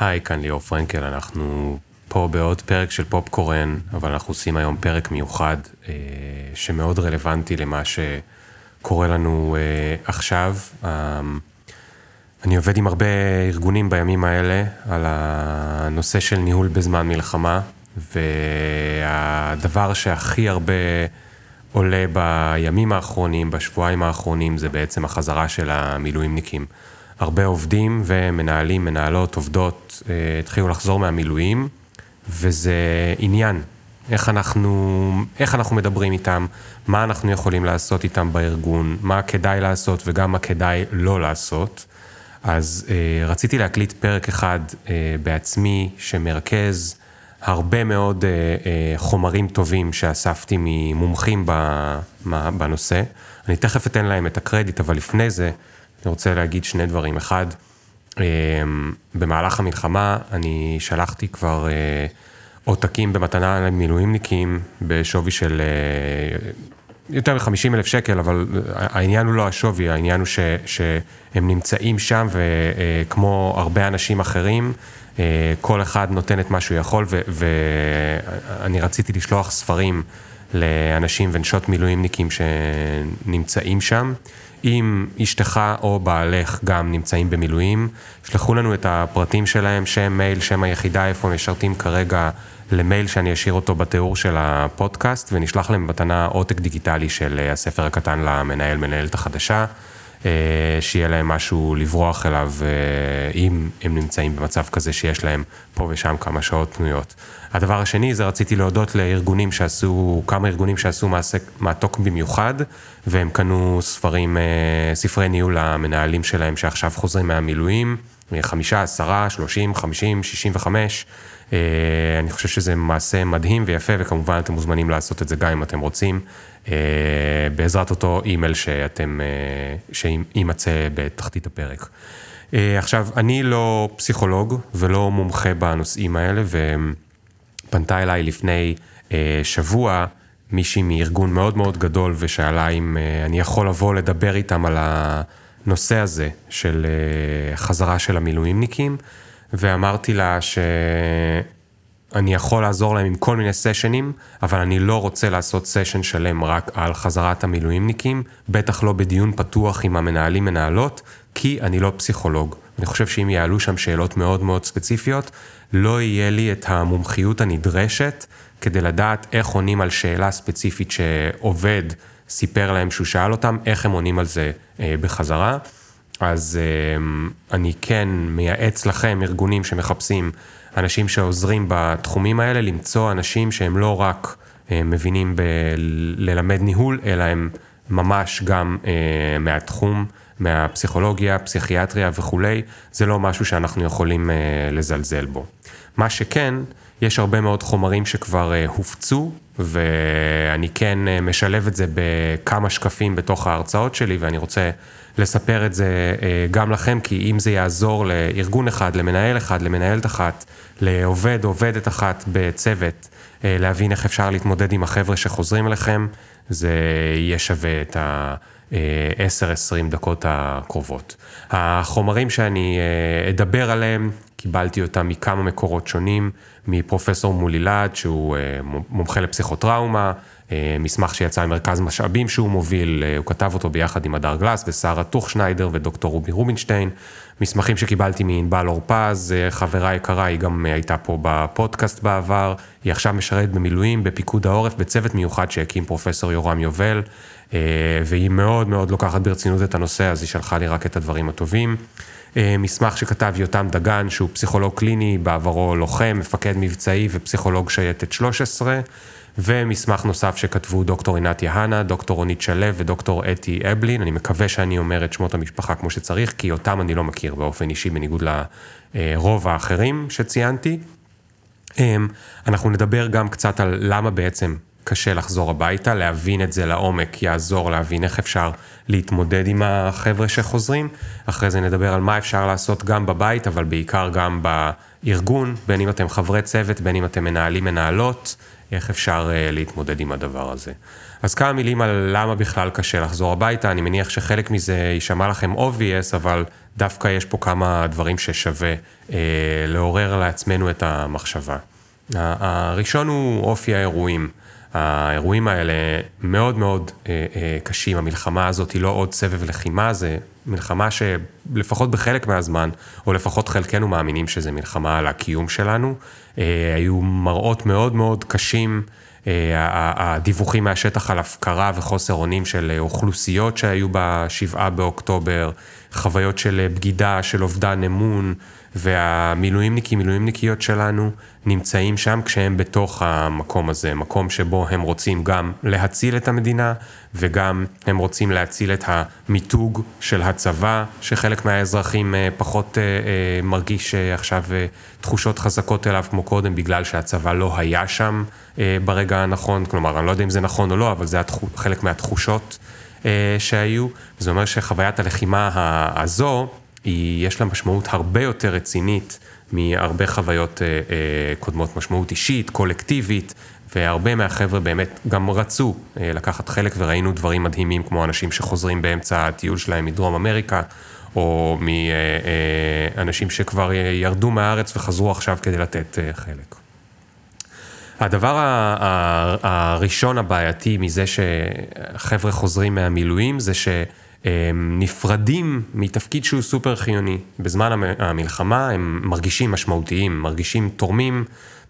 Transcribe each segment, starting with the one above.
היי, כאן ליאור פרנקל, אנחנו פה בעוד פרק של פופקורן, אבל אנחנו עושים היום פרק מיוחד אה, שמאוד רלוונטי למה שקורה לנו אה, עכשיו. אה, אני עובד עם הרבה ארגונים בימים האלה על הנושא של ניהול בזמן מלחמה, והדבר שהכי הרבה עולה בימים האחרונים, בשבועיים האחרונים, זה בעצם החזרה של המילואימניקים. הרבה עובדים ומנהלים, מנהלות, עובדות, אה, התחילו לחזור מהמילואים, וזה עניין. איך אנחנו, איך אנחנו מדברים איתם, מה אנחנו יכולים לעשות איתם בארגון, מה כדאי לעשות וגם מה כדאי לא לעשות. אז אה, רציתי להקליט פרק אחד אה, בעצמי שמרכז הרבה מאוד אה, אה, חומרים טובים שאספתי ממומחים בנושא. אני תכף אתן להם את הקרדיט, אבל לפני זה אני רוצה להגיד שני דברים. אחד, אה, במהלך המלחמה אני שלחתי כבר אה, עותקים במתנה למילואימניקים בשווי של אה, יותר מ-50 אלף שקל, אבל העניין הוא לא השווי, העניין הוא ש, שהם נמצאים שם וכמו הרבה אנשים אחרים, כל אחד נותן את מה שהוא יכול ואני רציתי לשלוח ספרים לאנשים ונשות מילואימניקים שנמצאים שם. אם אשתך או בעלך גם נמצאים במילואים, שלחו לנו את הפרטים שלהם, שם, מייל, שם היחידה, איפה משרתים כרגע, למייל שאני אשאיר אותו בתיאור של הפודקאסט, ונשלח להם מתנה עותק דיגיטלי של אה, הספר הקטן למנהל, מנהלת החדשה. אה, שיהיה להם משהו לברוח אליו, אה, אם הם נמצאים במצב כזה שיש להם פה ושם כמה שעות פנויות. הדבר השני זה רציתי להודות לארגונים שעשו, כמה ארגונים שעשו מעסק, מעתוק במיוחד, והם קנו ספרים, אה, ספרי ניהול למנהלים שלהם שעכשיו חוזרים מהמילואים, חמישה, עשרה, שלושים, חמישים, שישים וחמש. אני חושב שזה מעשה מדהים ויפה, וכמובן אתם מוזמנים לעשות את זה גם אם אתם רוצים. אה, בעזרת אותו אימייל שאתם, אה, שיימצא בתחתית הפרק. אה, עכשיו, אני לא פסיכולוג ולא מומחה בנושאים האלה, ופנתה אליי לפני שבוע מישהי מארגון מאוד מאוד גדול ושאלה אם אני יכול לבוא לדבר איתם על הנושא הזה של חזרה של המילואימניקים, ואמרתי לה ש... אני יכול לעזור להם עם כל מיני סשנים, אבל אני לא רוצה לעשות סשן שלם רק על חזרת המילואימניקים, בטח לא בדיון פתוח עם המנהלים מנהלות, כי אני לא פסיכולוג. אני חושב שאם יעלו שם שאלות מאוד מאוד ספציפיות, לא יהיה לי את המומחיות הנדרשת כדי לדעת איך עונים על שאלה ספציפית שעובד סיפר להם שהוא שאל אותם, איך הם עונים על זה אה, בחזרה. אז אה, אני כן מייעץ לכם, ארגונים שמחפשים אנשים שעוזרים בתחומים האלה, למצוא אנשים שהם לא רק אה, מבינים בללמד ניהול, אלא הם ממש גם אה, מהתחום, מהפסיכולוגיה, פסיכיאטריה וכולי, זה לא משהו שאנחנו יכולים אה, לזלזל בו. מה שכן, יש הרבה מאוד חומרים שכבר הופצו, ואני כן משלב את זה בכמה שקפים בתוך ההרצאות שלי, ואני רוצה לספר את זה גם לכם, כי אם זה יעזור לארגון אחד, למנהל אחד, למנהלת אחת, לעובד, עובדת אחת בצוות, אה, להבין איך אפשר להתמודד עם החבר'ה שחוזרים אליכם, זה יהיה שווה את ה-10-20 דקות הקרובות. החומרים שאני אה, אדבר עליהם, קיבלתי אותם מכמה מקורות שונים, מפרופסור מולילד, שהוא אה, מומחה לפסיכוטראומה, מסמך שיצא ממרכז משאבים שהוא מוביל, הוא כתב אותו ביחד עם הדר גלס ושרה טוכשניידר ודוקטור רובי רובינשטיין. מסמכים שקיבלתי מענבל אורפז, אה, חברה יקרה, היא גם אה, הייתה פה בפודקאסט בעבר, היא עכשיו משרת במילואים בפיקוד העורף, בצוות מיוחד שהקים פרופסור יורם יובל, אה, והיא מאוד מאוד לוקחת ברצינות את הנושא, אז היא שלחה לי רק את הדברים הטובים. מסמך שכתב יותם דגן, שהוא פסיכולוג קליני, בעברו לוחם, מפקד מבצעי ופסיכולוג שייטת 13. ומסמך נוסף שכתבו דוקטור עינת יהנה, דוקטור רונית שלו ודוקטור אתי אבלין, אני מקווה שאני אומר את שמות המשפחה כמו שצריך, כי אותם אני לא מכיר באופן אישי, בניגוד לרוב האחרים שציינתי. אמ, אנחנו נדבר גם קצת על למה בעצם קשה לחזור הביתה, להבין את זה לעומק יעזור להבין איך אפשר להתמודד עם החבר'ה שחוזרים. אחרי זה נדבר על מה אפשר לעשות גם בבית, אבל בעיקר גם בארגון, בין אם אתם חברי צוות, בין אם אתם מנהלים מנהלות. איך אפשר uh, להתמודד עם הדבר הזה. אז כמה מילים על למה בכלל קשה לחזור הביתה, אני מניח שחלק מזה יישמע לכם obvious, אבל דווקא יש פה כמה דברים ששווה אה, לעורר לעצמנו את המחשבה. הראשון הוא אופי האירועים. האירועים האלה מאוד מאוד אה, אה, קשים, המלחמה הזאת היא לא עוד סבב לחימה, זה מלחמה שלפחות בחלק מהזמן, או לפחות חלקנו מאמינים שזה מלחמה על הקיום שלנו. אה, היו מראות מאוד מאוד קשים. הדיווחים מהשטח על הפקרה וחוסר אונים של אוכלוסיות שהיו בשבעה באוקטובר, חוויות של בגידה, של אובדן אמון, והמילואימניקים, מילואימניקיות שלנו, נמצאים שם כשהם בתוך המקום הזה, מקום שבו הם רוצים גם להציל את המדינה, וגם הם רוצים להציל את המיתוג של הצבא, שחלק מהאזרחים אה, פחות אה, אה, מרגיש עכשיו תחושות חזקות אליו כמו קודם, בגלל שהצבא לא היה שם ברגע הנכון, כלומר, אני לא יודע אם זה נכון או לא, אבל זה חלק מהתחושות שהיו. זה אומר שחוויית הלחימה הזו, היא, יש לה משמעות הרבה יותר רצינית מהרבה חוויות אה, אה, קודמות, משמעות אישית, קולקטיבית, והרבה מהחבר'ה באמת גם רצו אה, לקחת חלק וראינו דברים מדהימים כמו אנשים שחוזרים באמצע הטיול שלהם מדרום אמריקה, או מאנשים שכבר ירדו מהארץ וחזרו עכשיו כדי לתת חלק. הדבר הראשון הבעייתי מזה שחבר'ה חוזרים מהמילואים זה ש... נפרדים מתפקיד שהוא סופר חיוני. בזמן המלחמה הם מרגישים משמעותיים, מרגישים תורמים,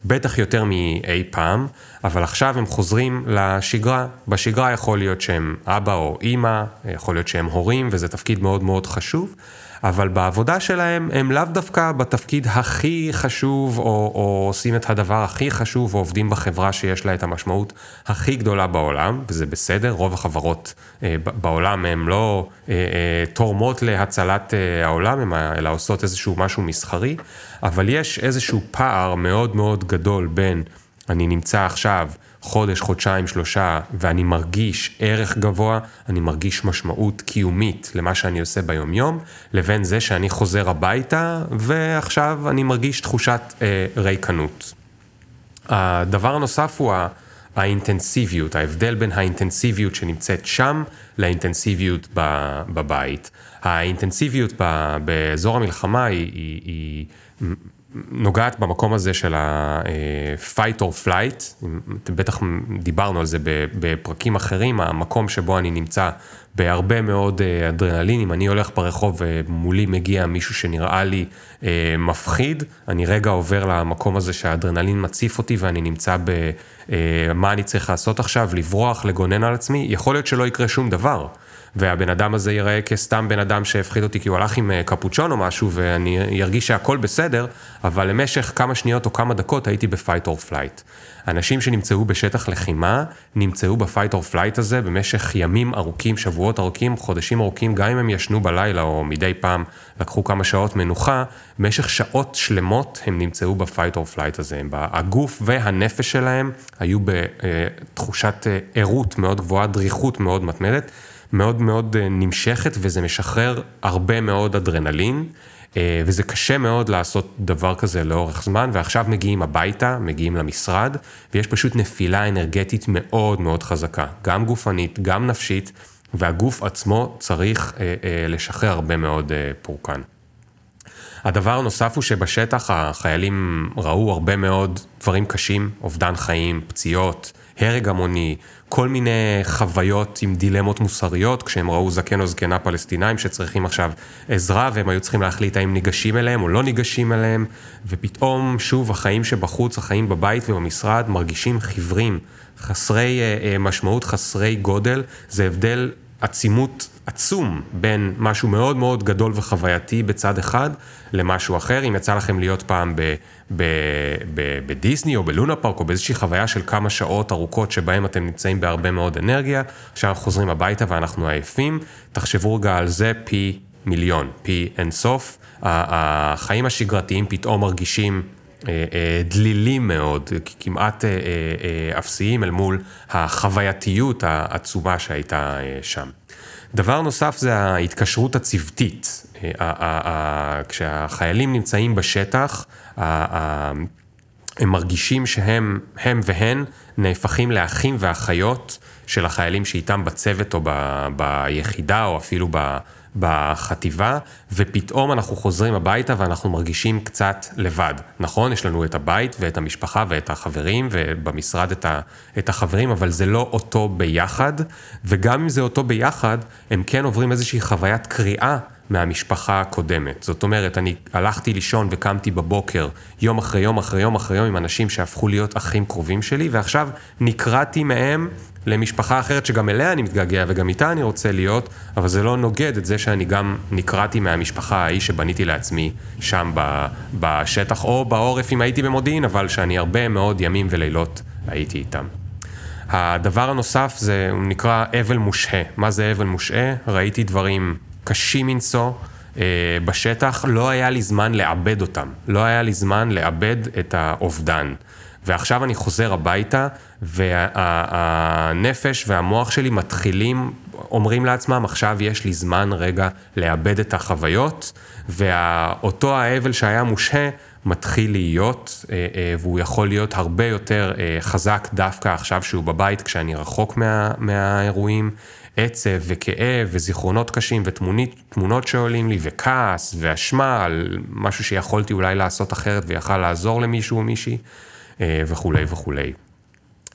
בטח יותר מאי פעם, אבל עכשיו הם חוזרים לשגרה. בשגרה יכול להיות שהם אבא או אימא, יכול להיות שהם הורים, וזה תפקיד מאוד מאוד חשוב. אבל בעבודה שלהם הם לאו דווקא בתפקיד הכי חשוב, או, או עושים את הדבר הכי חשוב, או עובדים בחברה שיש לה את המשמעות הכי גדולה בעולם, וזה בסדר, רוב החברות אה, בעולם הן לא אה, אה, תורמות להצלת אה, העולם, אלא עושות איזשהו משהו מסחרי, אבל יש איזשהו פער מאוד מאוד גדול בין אני נמצא עכשיו חודש, חודשיים, שלושה, ואני מרגיש ערך גבוה, אני מרגיש משמעות קיומית למה שאני עושה ביומיום, לבין זה שאני חוזר הביתה, ועכשיו אני מרגיש תחושת אה, ריקנות. הדבר הנוסף הוא האינטנסיביות, ההבדל בין האינטנסיביות שנמצאת שם לאינטנסיביות בבית. האינטנסיביות באזור המלחמה היא, היא, היא נוגעת במקום הזה של ה-fight or flight, בטח דיברנו על זה בפרקים אחרים, המקום שבו אני נמצא בהרבה מאוד אה, אדרנלין, אם אני הולך ברחוב ומולי מגיע מישהו שנראה לי אה, מפחיד, אני רגע עובר למקום הזה שהאדרנלין מציף אותי ואני נמצא במה אה, אני צריך לעשות עכשיו, לברוח, לגונן על עצמי, יכול להיות שלא יקרה שום דבר. והבן אדם הזה ייראה כסתם בן אדם שהפחיד אותי כי הוא הלך עם אה, קפוצ'ון או משהו, ואני ארגיש שהכל בסדר, אבל למשך כמה שניות או כמה דקות הייתי ב fight or flight. אנשים שנמצאו בשטח לחימה, נמצאו ב fight or flight הזה במשך ימים ארוכים, שבועות ארוכים, חודשים ארוכים, גם אם הם ישנו בלילה או מדי פעם לקחו כמה שעות מנוחה, במשך שעות שלמות הם נמצאו ב fight or flight הזה. הגוף והנפש שלהם היו בתחושת אה, ערות מאוד גבוהה, דריכות מאוד מתמדת. מאוד מאוד אה, נמשכת וזה משחרר הרבה מאוד אדרנלין. אה, וזה קשה מאוד לעשות דבר כזה לאורך זמן, ועכשיו מגיעים הביתה, מגיעים למשרד, ויש פשוט נפילה אנרגטית מאוד מאוד חזקה, גם גופנית, גם נפשית, והגוף עצמו צריך אה, לשחרר הרבה מאוד פורקן. הדבר הנוסף הוא שבשטח החיילים ראו הרבה מאוד דברים קשים, אובדן חיים, פציעות, הרג המוני, כל מיני חוויות עם דילמות מוסריות, כשהם ראו זקן או זקנה פלסטינאים שצריכים עכשיו עזרה, והם היו צריכים להחליט האם ניגשים אליהם או לא ניגשים אליהם, ופתאום, שוב, החיים שבחוץ, החיים בבית ובמשרד, מרגישים חיוורים, חסרי אה, אה, משמעות, חסרי גודל, זה הבדל עצימות עצום בין משהו מאוד מאוד גדול וחווייתי בצד אחד למשהו אחר. אם יצא לכם להיות פעם בדיסני או בלונה פארק או באיזושהי חוויה של כמה שעות ארוכות שבהם אתם נמצאים בהרבה מאוד אנרגיה, עכשיו אנחנו חוזרים הביתה ואנחנו עייפים, תחשבו רגע על זה פי מיליון, פי אינסוף. החיים השגרתיים פתאום מרגישים דלילים מאוד, כמעט אה, אפסיים אל מול החווייתיות העצומה שהייתה שם. דבר נוסף זה ההתקשרות הצוותית. כשהחיילים נמצאים בשטח, הם מרגישים שהם, הם והן, נהפכים לאחים ואחיות של החיילים שאיתם בצוות או ב, ביחידה או אפילו בחטיבה, ופתאום אנחנו חוזרים הביתה ואנחנו מרגישים קצת לבד, נכון? יש לנו את הבית ואת המשפחה ואת החברים, ובמשרד את, ה, את החברים, אבל זה לא אותו ביחד, וגם אם זה אותו ביחד, הם כן עוברים איזושהי חוויית קריאה. מהמשפחה הקודמת. זאת אומרת, אני הלכתי לישון וקמתי בבוקר, יום אחרי יום אחרי יום אחרי יום, עם אנשים שהפכו להיות אחים קרובים שלי, ועכשיו נקרעתי מהם למשפחה אחרת שגם אליה אני מתגעגע וגם איתה אני רוצה להיות, אבל זה לא נוגד את זה שאני גם נקרעתי מהמשפחה ההיא שבניתי לעצמי שם בשטח, או בעורף אם הייתי במודיעין, אבל שאני הרבה מאוד ימים ולילות הייתי איתם. הדבר הנוסף זה, הוא נקרא אבל מושהה. מה זה אבל מושהה? ראיתי דברים קשים מנשוא אה, בשטח, לא היה לי זמן לעבד אותם. לא היה לי זמן לעבד את האובדן. ועכשיו אני חוזר הביתה, והנפש וה, והמוח שלי מתחילים, אומרים לעצמם, עכשיו יש לי זמן רגע לאבד את החוויות, ואותו האבל שהיה מושהה, מתחיל להיות, אה, אה, והוא יכול להיות הרבה יותר חזק דווקא עכשיו שהוא בבית, כשאני רחוק מה, מהאירועים. עצב וכאב וזיכרונות קשים ותמונות שעולים לי וכעס ואשמה על משהו שיכולתי אולי לעשות אחרת ויכל לעזור למישהו או מישהי אה, וכולי וכולי.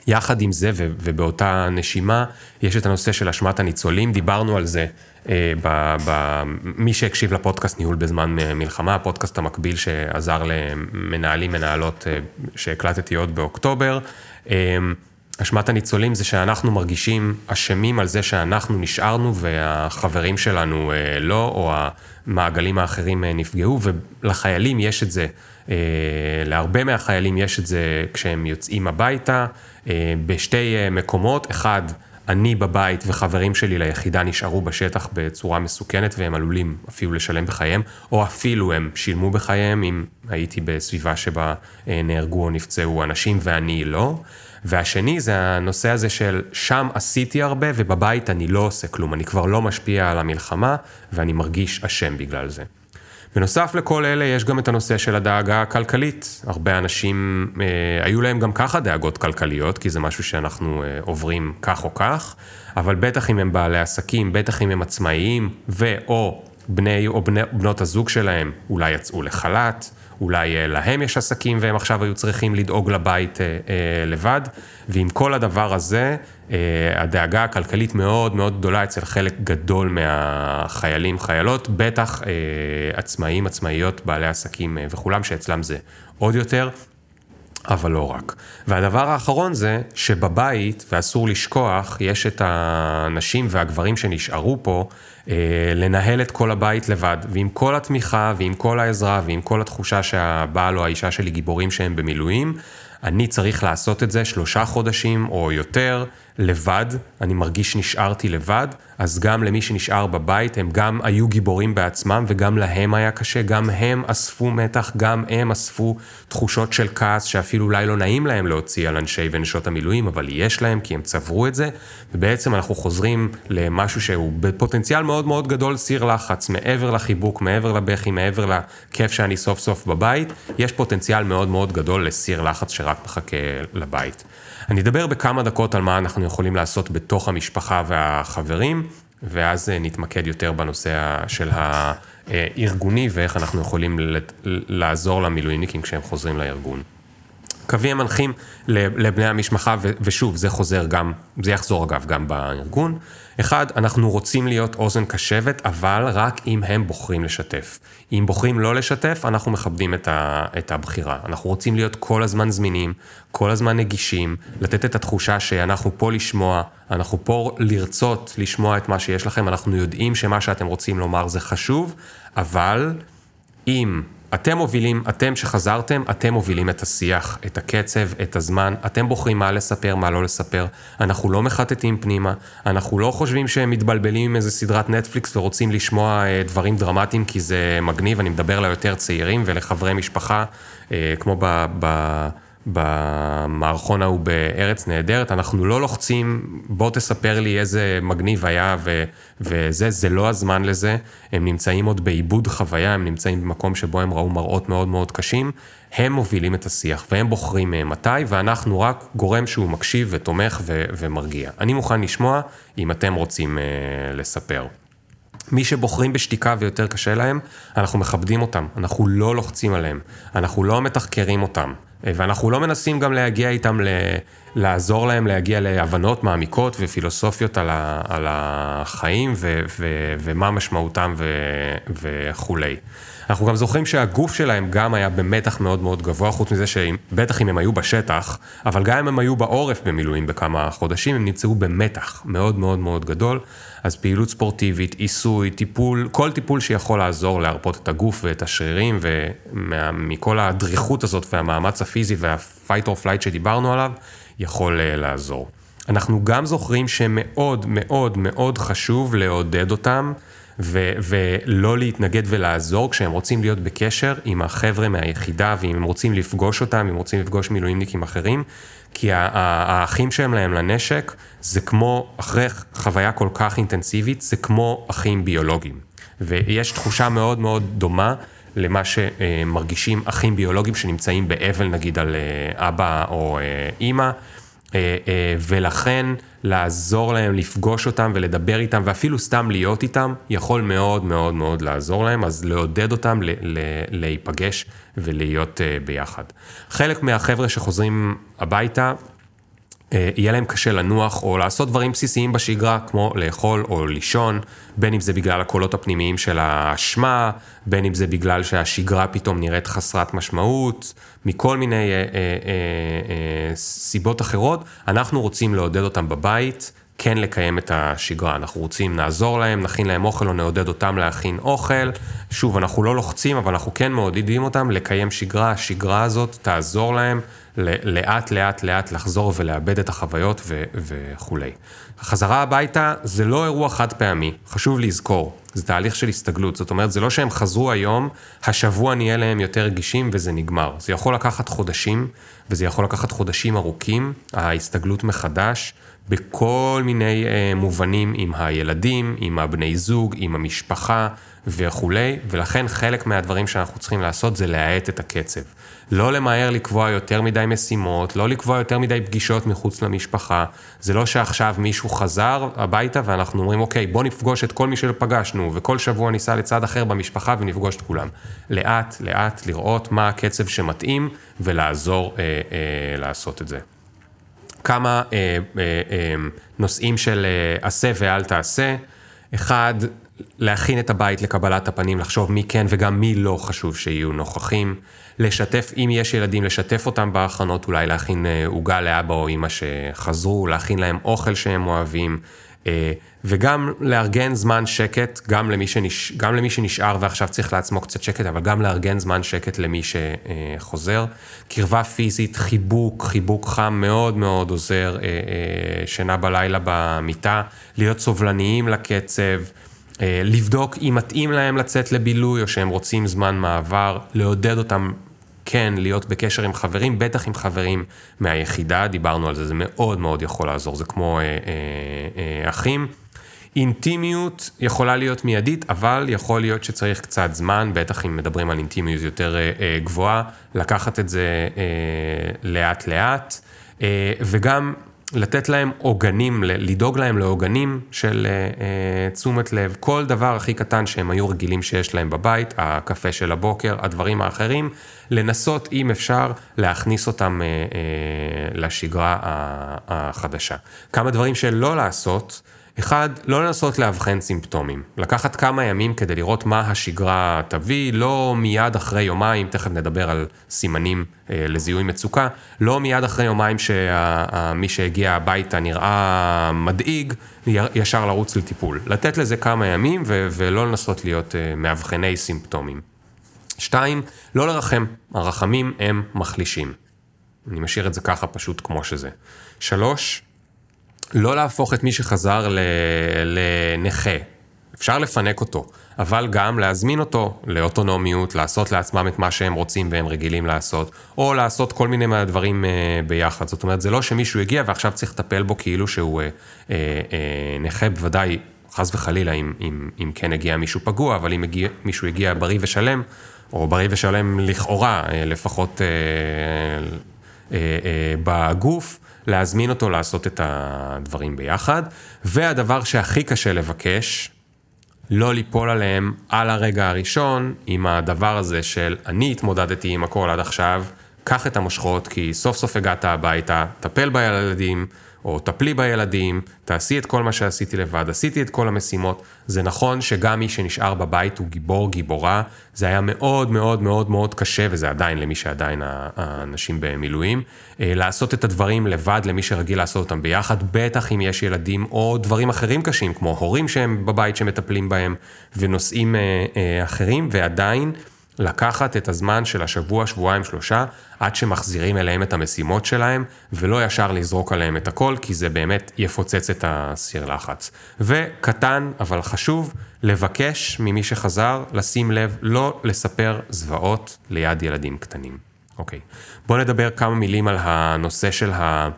יחד עם זה ובאותה נשימה יש את הנושא של אשמת הניצולים, דיברנו על זה אה, ב, ב, מי שהקשיב לפודקאסט ניהול בזמן מלחמה, הפודקאסט המקביל שעזר למנהלים מנהלות אה, שהקלטתי עוד באוקטובר. אשמת הניצולים זה שאנחנו מרגישים אשמים על זה שאנחנו נשארנו והחברים שלנו אה, לא, או המעגלים האחרים אה, נפגעו, ולחיילים יש את זה, אה, להרבה מהחיילים יש את זה כשהם יוצאים הביתה, בשתי מקומות, אחד, אני בבית וחברים שלי ליחידה נשארו בשטח בצורה מסוכנת והם עלולים אפילו לשלם בחייהם, או אפילו הם שילמו בחייהם אם הייתי בסביבה שבה נהרגו או נפצעו אנשים ואני לא. והשני זה הנושא הזה של שם עשיתי הרבה ובבית אני לא עושה כלום, אני כבר לא משפיע על המלחמה ואני מרגיש אשם בגלל זה. בנוסף לכל אלה יש גם את הנושא של הדאגה הכלכלית. הרבה אנשים, אה, היו להם גם ככה דאגות כלכליות, כי זה משהו שאנחנו אה, עוברים כך או כך, אבל בטח אם הם בעלי עסקים, בטח אם הם עצמאיים, ו/או בני או בני, בנות הזוג שלהם אולי יצאו לחל"ת, אולי אה, להם יש עסקים והם עכשיו היו צריכים לדאוג לבית אה, אה, לבד, ועם כל הדבר הזה, הדאגה הכלכלית מאוד מאוד גדולה אצל חלק גדול מהחיילים, חיילות, בטח עצמאים, עצמאיות, בעלי עסקים וכולם, שאצלם זה עוד יותר. אבל לא רק. והדבר האחרון זה שבבית, ואסור לשכוח, יש את הנשים והגברים שנשארו פה, אה, לנהל את כל הבית לבד, ועם כל התמיכה, ועם כל העזרה, ועם כל התחושה שהבעל או האישה שלי גיבורים שהם במילואים, אני צריך לעשות את זה שלושה חודשים או יותר, לבד, אני מרגיש שנשארתי לבד, אז גם למי שנשאר בבית, הם גם היו גיבורים בעצמם וגם להם היה קשה, גם הם אספו מתח, גם הם אספו תחושות של כעס שאפילו אולי לא נעים להם להוציא על אנשי ונשות המילואים, אבל יש להם כי הם צברו את זה, ובעצם אנחנו חוזרים למשהו שהוא בפוטנציאל מאוד מאוד גדול סיר לחץ, מעבר לחיבוק, מעבר לבכי, מעבר לכיף שאני סוף סוף בבית, יש פוטנציאל מאוד מאוד גדול לסיר לחץ שרק מחכה לבית. אני אדבר בכמה דקות על מה אנחנו יכולים לעשות בתוך המשפחה והחברים, ואז אה, נתמקד יותר בנושא של הארגוני ואיך אנחנו יכולים לעזור למילואיניקים כשהם חוזרים לארגון. קווים מנחים לבני המשפחה, ושוב, זה חוזר גם, זה יחזור אגב גם בארגון. אחד, אנחנו רוצים להיות אוזן קשבת, אבל רק אם הם בוחרים לשתף. אם בוחרים לא לשתף, אנחנו מכבדים את, ה, את הבחירה. אנחנו רוצים להיות כל הזמן זמינים, כל הזמן נגישים, לתת את התחושה שאנחנו פה לשמוע, אנחנו פה לרצות לשמוע את מה שיש לכם, אנחנו יודעים שמה שאתם רוצים לומר זה חשוב, אבל אם אתם מובילים, אתם שחזרתם, אתם מובילים את השיח, את הקצב, את הזמן, אתם בוחרים מה לספר, מה לא לספר. אנחנו לא מחטטים פנימה, אנחנו לא חושבים שהם מתבלבלים עם איזה סדרת נטפליקס ורוצים לשמוע אה, דברים דרמטיים כי זה מגניב, אני מדבר ליותר צעירים ולחברי משפחה, אה, כמו ב... ב במערכון ההוא בארץ נהדרת, אנחנו לא לוחצים, בוא תספר לי איזה מגניב היה ו, וזה, זה לא הזמן לזה. הם נמצאים עוד בעיבוד חוויה, הם נמצאים במקום שבו הם ראו מראות מאוד מאוד קשים. הם מובילים את השיח והם בוחרים אה, מתי, ואנחנו רק גורם שהוא מקשיב ותומך ו, ומרגיע. אני מוכן לשמוע אם אתם רוצים uh, לספר. מי שבוחרים בשתיקה ויותר קשה להם, אנחנו מכבדים אותם, אנחנו לא לוחצים עליהם, אנחנו לא מתחקרים אותם, ואנחנו לא מנסים גם להגיע איתם, ל... לעזור להם להגיע להבנות מעמיקות ופילוסופיות על, ה... על החיים ו... ו... ומה משמעותם ו... וכולי. אנחנו גם זוכרים שהגוף שלהם גם היה במתח מאוד מאוד גבוה, חוץ מזה שבטח אם הם היו בשטח, אבל גם אם הם היו בעורף במילואים בכמה חודשים, הם נמצאו במתח מאוד מאוד מאוד גדול. אז פעילות ספורטיבית, עיסוי, טיפול, כל טיפול שיכול לעזור להרפות את הגוף ואת השרירים, ומכל הדריכות הזאת והמאמץ הפיזי וה-fight or flight שדיברנו עליו, יכול uh, לעזור. אנחנו גם זוכרים שמאוד מאוד מאוד חשוב לעודד אותם. ו- ולא להתנגד ולעזור כשהם רוצים להיות בקשר עם החבר'ה מהיחידה, ואם הם רוצים לפגוש אותם, אם רוצים לפגוש מילואימניקים אחרים, כי האחים שהם להם לנשק, זה כמו, אחרי חוויה כל כך אינטנסיבית, זה כמו אחים ביולוגיים. ויש תחושה מאוד מאוד דומה למה שמרגישים אחים ביולוגיים שנמצאים באבל, נגיד, על אה, אבא או אה, אימא. אה, ולכן לעזור להם, לפגוש אותם ולדבר איתם, ואפילו סתם להיות איתם, יכול מאוד מאוד מאוד לעזור להם, אז לעודד אותם להיפגש ולהיות אה, ביחד. חלק מהחבר'ה שחוזרים הביתה, יהיה להם קשה לנוח או לעשות דברים בסיסיים בשגרה, כמו לאכול או לישון, בין אם זה בגלל הקולות הפנימיים של האשמה, בין אם זה בגלל שהשגרה פתאום נראית חסרת משמעות, מכל מיני אה, אה, אה, אה, סיבות אחרות, אנחנו רוצים לעודד אותם בבית. כן לקיים את השגרה. אנחנו רוצים, נעזור להם, נכין להם אוכל או נעודד אותם להכין אוכל. שוב, אנחנו לא לוחצים, אבל אנחנו כן מעודדים אותם לקיים שגרה. השגרה הזאת תעזור להם לאט לאט לאט לחזור ולאבד את החוויות ו- וכולי. החזרה הביתה זה לא אירוע חד פעמי, חשוב לזכור, זה תהליך של הסתגלות, זאת אומרת זה לא שהם חזרו היום, השבוע נהיה להם יותר רגישים וזה נגמר. זה יכול לקחת חודשים, וזה יכול לקחת חודשים ארוכים, ההסתגלות מחדש. בכל מיני אה, מובנים עם הילדים, עם הבני זוג, עם המשפחה וכולי, ולכן חלק מהדברים שאנחנו צריכים לעשות זה להאט את הקצב. לא למהר לקבוע יותר מדי משימות, לא לקבוע יותר מדי פגישות מחוץ למשפחה. זה לא שעכשיו מישהו חזר הביתה ואנחנו אומרים, אוקיי, בוא נפגוש את כל מי שפגשנו, וכל שבוע ניסע לצד אחר במשפחה ונפגוש את כולם. לאט, לאט, לראות מה הקצב שמתאים ולעזור אה, אה, לעשות את זה. כמה אה, אה, אה, נושאים של אה, עשה ואל תעשה. אחד, להכין את הבית לקבלת הפנים, לחשוב מי כן וגם מי לא חשוב שיהיו נוכחים. לשתף, אם יש ילדים, לשתף אותם בהכנות, אולי להכין אה, עוגה לאבא או אמא שחזרו, להכין להם אוכל שהם אוהבים. אה, וגם לארגן זמן שקט, גם למי, שנש... גם למי שנשאר ועכשיו צריך לעצמו קצת שקט, אבל גם לארגן זמן שקט למי שחוזר. קרבה פיזית, חיבוק, חיבוק חם מאוד מאוד עוזר, אה, אה, שינה בלילה במיטה, להיות סובלניים לקצב. לבדוק אם מתאים להם לצאת לבילוי או שהם רוצים זמן מעבר, לעודד אותם כן להיות בקשר עם חברים, בטח עם חברים מהיחידה, דיברנו על זה, זה מאוד מאוד יכול לעזור, זה כמו אה, אה, אה, אחים. אינטימיות יכולה להיות מיידית, אבל יכול להיות שצריך קצת זמן, בטח אם מדברים על אינטימיות יותר אה, אה, גבוהה, לקחת את זה אה, לאט לאט, אה, וגם לתת להם עוגנים, לדאוג להם לעוגנים של אה, תשומת לב, כל דבר הכי קטן שהם היו רגילים שיש להם בבית, הקפה של הבוקר, הדברים האחרים, לנסות, אם אפשר, להכניס אותם אה, אה, לשגרה החדשה. כמה דברים שלא לעשות, אחד, לא לנסות לאבחן סימפטומים. לקחת כמה ימים כדי לראות מה השגרה תביא, לא מיד אחרי יומיים, תכף נדבר על סימנים אה, לזיהוי מצוקה, לא מיד אחרי יומיים שמי שהגיע הביתה נראה מדאיג, ישר לרוץ לטיפול. לתת לזה כמה ימים ו- ולא לנסות להיות אה, מאבחני סימפטומים. שתיים, לא לרחם, הרחמים הם מחלישים. אני משאיר את זה ככה פשוט כמו שזה. שלוש, לא להפוך את מי שחזר לנכה. אפשר לפנק אותו, אבל גם להזמין אותו לאוטונומיות, לעשות לעצמם את מה שהם רוצים והם רגילים לעשות, או לעשות כל מיני מהדברים אה, ביחד. זאת אומרת, זה לא שמישהו הגיע ועכשיו צריך לטפל בו כאילו שהוא אה, אה, אה, נכה, בוודאי, חס וחלילה, אם, אם, אם כן הגיע מישהו פגוע, אבל אם הגיע, מישהו הגיע בריא ושלם, או בריא ושלם לכאורה, אה, לפחות אה, אה, אה, בגוף, להזמין אותו לעשות את הדברים ביחד. והדבר שהכי קשה לבקש, לא ליפול עליהם על הרגע הראשון עם הדבר הזה של אני התמודדתי עם הכל עד עכשיו, קח את המושכות כי סוף סוף הגעת הביתה, טפל בילדים, או טפלי בילדים, תעשי את כל מה שעשיתי לבד, עשיתי את כל המשימות. זה נכון שגם מי שנשאר בבית הוא גיבור, גיבורה. זה היה מאוד מאוד מאוד מאוד קשה, וזה עדיין למי שעדיין האנשים במילואים, אה, לעשות את הדברים לבד למי שרגיל לעשות אותם ביחד, בטח אם יש ילדים או דברים אחרים קשים, כמו הורים שהם בבית שמטפלים בהם, ונושאים אה, אה, אחרים, ועדיין... לקחת את הזמן של השבוע, שבועיים, שלושה, עד שמחזירים אליהם את המשימות שלהם, ולא ישר לזרוק עליהם את הכל, כי זה באמת יפוצץ את הסיר לחץ. וקטן, אבל חשוב, לבקש ממי שחזר, לשים לב, לא לספר זוועות ליד ילדים קטנים. אוקיי, בואו נדבר כמה מילים על הנושא של ה...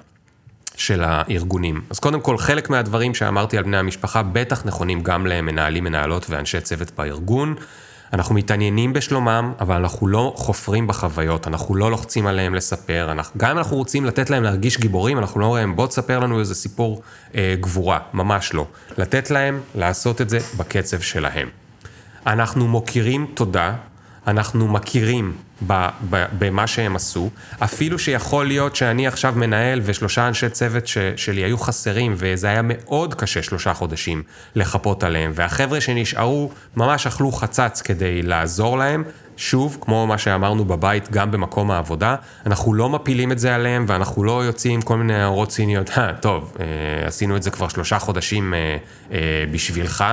של הארגונים. אז קודם כל, חלק מהדברים שאמרתי על בני המשפחה בטח נכונים גם למנהלים, מנהלות ואנשי צוות בארגון. אנחנו מתעניינים בשלומם, אבל אנחנו לא חופרים בחוויות, אנחנו לא לוחצים עליהם לספר, אנחנו, גם אם אנחנו רוצים לתת להם להרגיש גיבורים, אנחנו לא אומרים בוא תספר לנו איזה סיפור אה, גבורה, ממש לא. לתת להם לעשות את זה בקצב שלהם. אנחנו מוקירים תודה אנחנו מכירים במה שהם עשו, אפילו שיכול להיות שאני עכשיו מנהל ושלושה אנשי צוות ש, שלי היו חסרים, וזה היה מאוד קשה שלושה חודשים לחפות עליהם, והחבר'ה שנשארו ממש אכלו חצץ כדי לעזור להם. שוב, כמו מה שאמרנו בבית, גם במקום העבודה, אנחנו לא מפילים את זה עליהם, ואנחנו לא יוצאים כל מיני הערות ציניות, אה, טוב, אה, עשינו את זה כבר שלושה חודשים אה, בשבילך,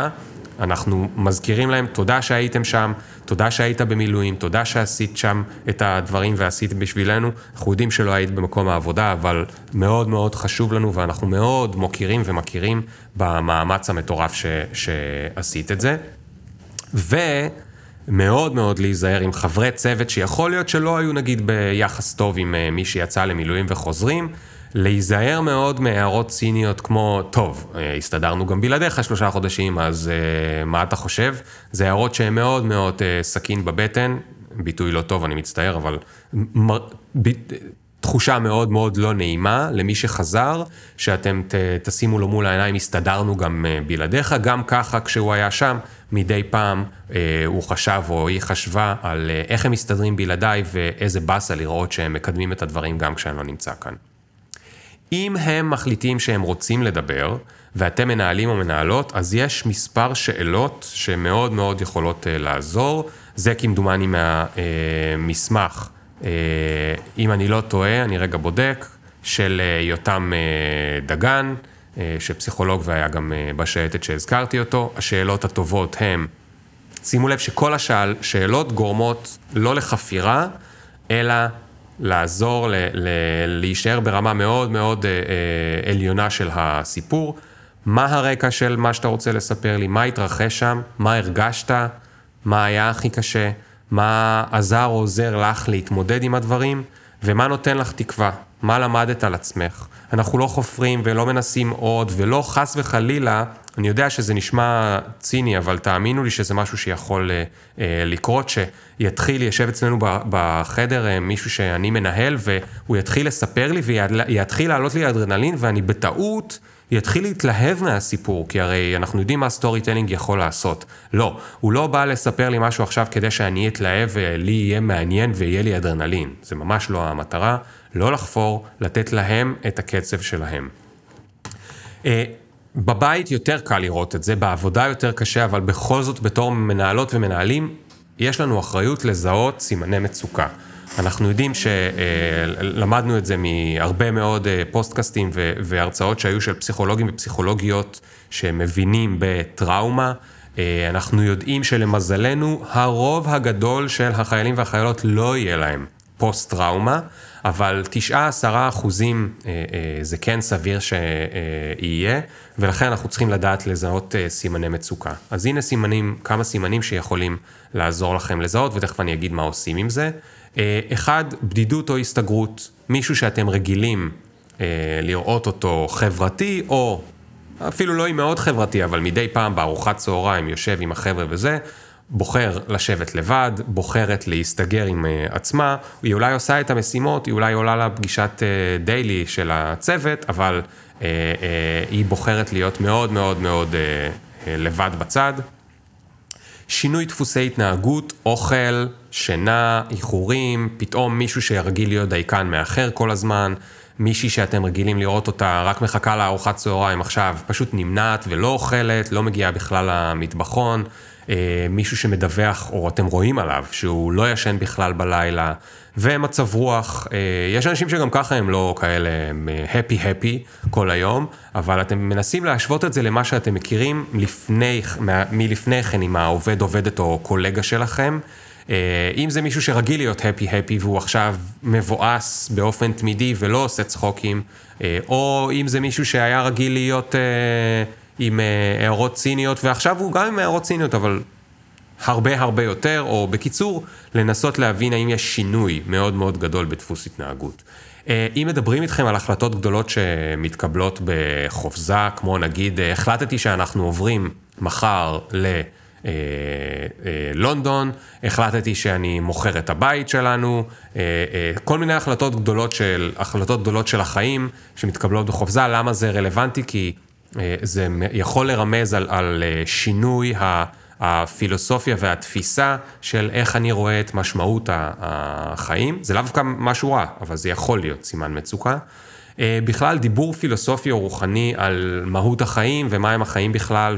אנחנו מזכירים להם תודה שהייתם שם, תודה שהיית במילואים, תודה שעשית שם את הדברים ועשית בשבילנו. אנחנו יודעים שלא היית במקום העבודה, אבל מאוד מאוד חשוב לנו ואנחנו מאוד מוקירים ומכירים במאמץ המטורף ש, שעשית את זה. ומאוד מאוד להיזהר עם חברי צוות שיכול להיות שלא היו נגיד ביחס טוב עם אה, מי שיצא למילואים וחוזרים. להיזהר מאוד מהערות ציניות כמו, טוב, אה, הסתדרנו גם בלעדיך שלושה חודשים, אז uh, מה אתה חושב? זה הערות שהן מאוד מאוד uh, סכין בבטן, ביטוי לא טוב, אני מצטער, אבל מ... ב... תחושה מאוד מאוד לא נעימה למי שחזר, שאתם ת, תשימו לו מול העיניים, הסתדרנו גם בלעדיך, גם ככה כשהוא היה שם, מדי פעם אה, הוא חשב או היא חשבה על איך הם מסתדרים בלעדיי ואיזה באסה לראות שהם מקדמים את הדברים גם כשאני לא נמצא כאן. אם הם מחליטים שהם רוצים לדבר, ואתם מנהלים או מנהלות, אז יש מספר שאלות שמאוד מאוד יכולות uh, לעזור. זה כמדומני מהמסמך, uh, uh, אם אני לא טועה, אני רגע בודק, של יותם דגן, שפסיכולוג והיה גם בשייטת שהזכרתי אותו. השאלות הטובות הן, שימו לב שכל השאלות גורמות לא לחפירה, אלא לעזור, ל, ל, להישאר ברמה מאוד מאוד אה, אה, עליונה של הסיפור. מה הרקע של מה שאתה רוצה לספר לי, מה התרחש שם, מה הרגשת, מה היה הכי קשה, מה עזר או עוזר לך להתמודד עם הדברים, ומה נותן לך תקווה, מה למדת על עצמך. אנחנו לא חופרים ולא מנסים עוד, ולא חס וחלילה אני יודע שזה נשמע ציני, אבל תאמינו לי שזה משהו שיכול אה, אה, לקרות, שיתחיל, יושב אצלנו בחדר אה, מישהו שאני מנהל, והוא יתחיל לספר לי ויתחיל לעלות לי אדרנלין, ואני בטעות יתחיל להתלהב מהסיפור, כי הרי אנחנו יודעים מה storytelling יכול לעשות. לא, הוא לא בא לספר לי משהו עכשיו כדי שאני אתלהב ולי יהיה מעניין ויהיה לי אדרנלין. זה ממש לא המטרה, לא לחפור, לתת להם את הקצב שלהם. בבית יותר קל לראות את זה, בעבודה יותר קשה, אבל בכל זאת בתור מנהלות ומנהלים, יש לנו אחריות לזהות סימני מצוקה. אנחנו יודעים שלמדנו את זה מהרבה מאוד אה, פוסטקאסטים והרצאות שהיו של פסיכולוגים ופסיכולוגיות שמבינים בטראומה. אה, אנחנו יודעים שלמזלנו, הרוב הגדול של החיילים והחיילות לא יהיה להם פוסט-טראומה, אבל 9-10 אחוזים אה, אה, זה כן סביר שיהיה, ולכן אנחנו צריכים לדעת לזהות אה, סימני מצוקה. אז הנה סימנים, כמה סימנים שיכולים לעזור לכם לזהות, ותכף אני אגיד מה עושים עם זה. אחד, בדידות או הסתגרות, מישהו שאתם רגילים לראות אותו חברתי, או אפילו לא עם מאוד חברתי, אבל מדי פעם בארוחת צהריים יושב עם החבר'ה וזה, בוחר לשבת לבד, בוחרת להסתגר עם אה, עצמה, היא אולי עושה את המשימות, היא אולי עולה לפגישת דיילי אה, של הצוות, אבל אה, היא בוחרת להיות מאוד מאוד מאוד לבד בצד. שינוי דפוסי התנהגות, אוכל, שינה, איחורים, פתאום מישהו שרגיל להיות דייקן מאחר כל הזמן, מישהי שאתם רגילים לראות אותה רק מחכה לארוחת צהריים עכשיו, פשוט נמנעת ולא אוכלת, לא מגיעה בכלל למטבחון, אה, מישהו שמדווח, או אתם רואים עליו, שהוא לא ישן בכלל בלילה, ומצב רוח, אה, יש אנשים שגם ככה הם לא כאלה, הם הפי אה, הפי כל היום, אבל אתם מנסים להשוות את זה למה שאתם מכירים לפני, מלפני כן עם העובד עובדת או קולגה שלכם. אה, אם זה מישהו שרגיל להיות הפי הפי והוא עכשיו מבואס באופן תמידי ולא עושה צחוקים, אה, או אם זה מישהו שהיה רגיל להיות אה, עם הערות ציניות ועכשיו הוא גם עם הערות ציניות, אבל הרבה הרבה יותר, או בקיצור, לנסות להבין האם יש שינוי מאוד מאוד גדול בדפוס התנהגות. אם מדברים איתכם על החלטות גדולות שמתקבלות בחופזה, כמו נגיד, החלטתי שאנחנו עוברים מחר ל... אה, אה, לונדון, החלטתי שאני מוכר את הבית שלנו, אה, כל מיני החלטות גדולות של, החלטות גדולות של החיים שמתקבלות בחופזה, למה זה רלוונטי? כי זה יכול לרמז על, על שינוי הפילוסופיה והתפיסה של איך אני רואה את משמעות החיים. זה לאו דווקא משהו רע, אבל זה יכול להיות סימן מצוקה. אה, בכלל דיבור פילוסופי או רוחני על מהות החיים ומהם החיים בכלל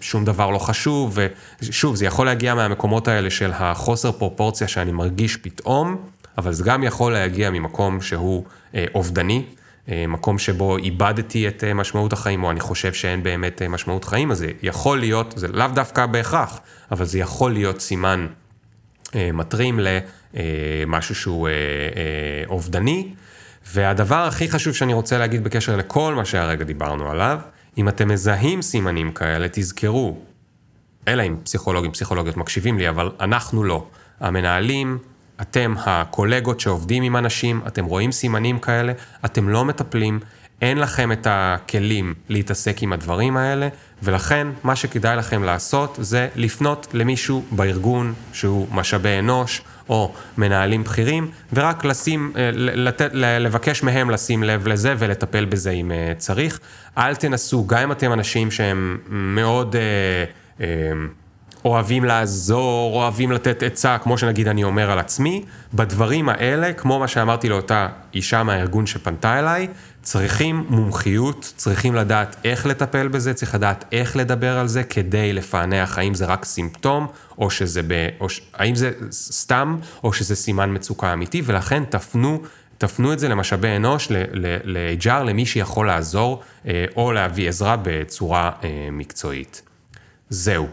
ושום דבר לא חשוב ושוב זה יכול להגיע מהמקומות האלה של החוסר פרופורציה שאני מרגיש פתאום אבל זה גם יכול להגיע ממקום שהוא אה, אובדני, אה, מקום שבו איבדתי את משמעות החיים או אני חושב שאין באמת משמעות חיים אז זה יכול להיות, זה לאו דווקא בהכרח, אבל זה יכול להיות סימן מטרים למשהו שהוא אובדני. והדבר הכי חשוב שאני רוצה להגיד בקשר לכל מה שהרגע דיברנו עליו, אם אתם מזהים סימנים כאלה, תזכרו, אלא אם פסיכולוגים, פסיכולוגיות מקשיבים לי, אבל אנחנו לא. המנהלים, אתם הקולגות שעובדים עם אנשים, אתם רואים סימנים כאלה, אתם לא מטפלים, אין לכם את הכלים להתעסק עם הדברים האלה, ולכן מה שכדאי לכם לעשות זה לפנות למישהו בארגון שהוא משאבי אנוש, או מנהלים בכירים, ורק לשים, אה, לתת, לבקש מהם לשים לב לזה ולטפל בזה אם אה, צריך. אל תנסו, גם אם אתם אנשים שהם מאוד... אה, אה, אוהבים לעזור, אוהבים לתת עצה, כמו שנגיד אני אומר על עצמי, בדברים האלה, כמו מה שאמרתי לאותה אישה מהארגון שפנתה אליי, צריכים מומחיות, צריכים לדעת איך לטפל בזה, צריך לדעת איך לדבר על זה כדי לפענח האם זה רק סימפטום, או שזה ב... או ש... האם זה סתם, או שזה סימן מצוקה אמיתי, ולכן תפנו תפנו את זה למשאבי אנוש, ל-HR, למי שיכול לעזור אה, או להביא עזרה בצורה אה, מקצועית. זהו.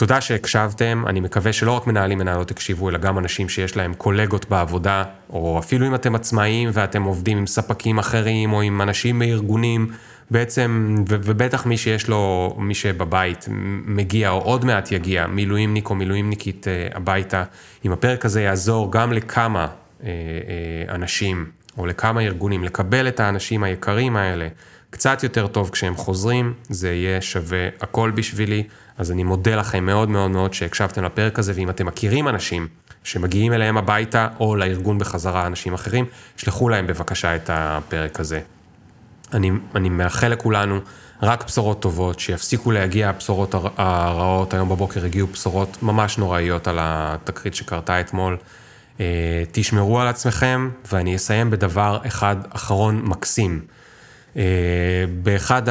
תודה שהקשבתם, אני מקווה שלא רק מנהלים מנהלות הקשיבו, אלא גם אנשים שיש להם קולגות בעבודה, או אפילו אם אתם עצמאים ואתם עובדים עם ספקים אחרים, או עם אנשים מארגונים, בעצם, ו- ובטח מי שיש לו, מי שבבית מגיע, או עוד מעט יגיע, מילואימניק או מילואימניקית אה, הביתה, אם הפרק הזה יעזור גם לכמה אה, אה, אנשים, או לכמה ארגונים, לקבל את האנשים היקרים האלה, קצת יותר טוב כשהם חוזרים, זה יהיה שווה הכל בשבילי. אז אני מודה לכם מאוד מאוד מאוד שהקשבתם לפרק הזה, ואם אתם מכירים אנשים שמגיעים אליהם הביתה, או לארגון בחזרה אנשים אחרים, שלחו להם בבקשה את הפרק הזה. אני, אני מאחל לכולנו רק בשורות טובות, שיפסיקו להגיע הבשורות הרעות, היום בבוקר הגיעו בשורות ממש נוראיות על התקרית שקרתה אתמול. אה, תשמרו על עצמכם, ואני אסיים בדבר אחד אחרון מקסים. אה, באחד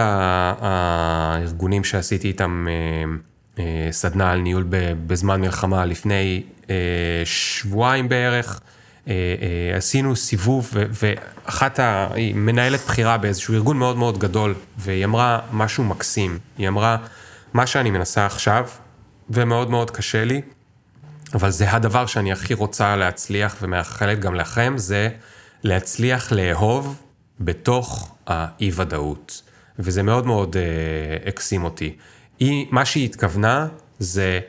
הארגונים שעשיתי איתם אה, אה, סדנה על ניהול בזמן מלחמה לפני שבועיים בערך, עשינו סיבוב ואחת, ה... היא מנהלת בחירה באיזשהו ארגון מאוד מאוד גדול והיא אמרה משהו מקסים, היא אמרה מה שאני מנסה עכשיו ומאוד מאוד קשה לי, אבל זה הדבר שאני הכי רוצה להצליח ומאחלת גם לכם, זה להצליח לאהוב בתוך האי-ודאות. וזה מאוד מאוד אה, הקסים אותי. היא, מה שהיא התכוונה זה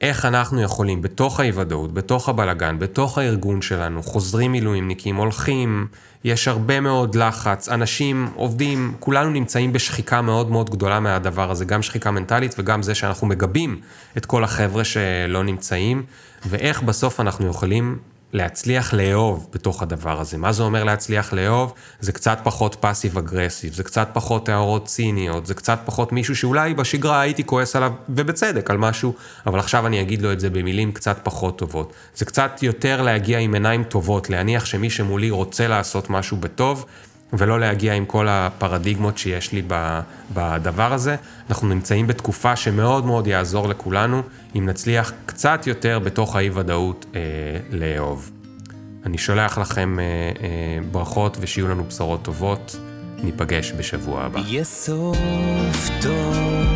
איך אנחנו יכולים בתוך האי-ודאות, בתוך הבלגן, בתוך הארגון שלנו, חוזרים מילואימניקים, הולכים, יש הרבה מאוד לחץ, אנשים עובדים, כולנו נמצאים בשחיקה מאוד מאוד גדולה מהדבר הזה, גם שחיקה מנטלית וגם זה שאנחנו מגבים את כל החבר'ה שלא נמצאים, ואיך בסוף אנחנו יכולים להצליח לאהוב בתוך הדבר הזה. מה זה אומר להצליח לאהוב? זה קצת פחות פאסיב אגרסיב, זה קצת פחות הערות ציניות, זה קצת פחות מישהו שאולי בשגרה הייתי כועס עליו, ובצדק, על משהו, אבל עכשיו אני אגיד לו את זה במילים קצת פחות טובות. זה קצת יותר להגיע עם עיניים טובות, להניח שמי שמולי רוצה לעשות משהו בטוב, ולא להגיע עם כל הפרדיגמות שיש לי בדבר הזה. אנחנו נמצאים בתקופה שמאוד מאוד יעזור לכולנו, אם נצליח קצת יותר בתוך האי-ודאות אה, לאהוב. אני שולח לכם אה, אה, ברכות ושיהיו לנו בשורות טובות. ניפגש בשבוע הבא. יהיה סוף טוב.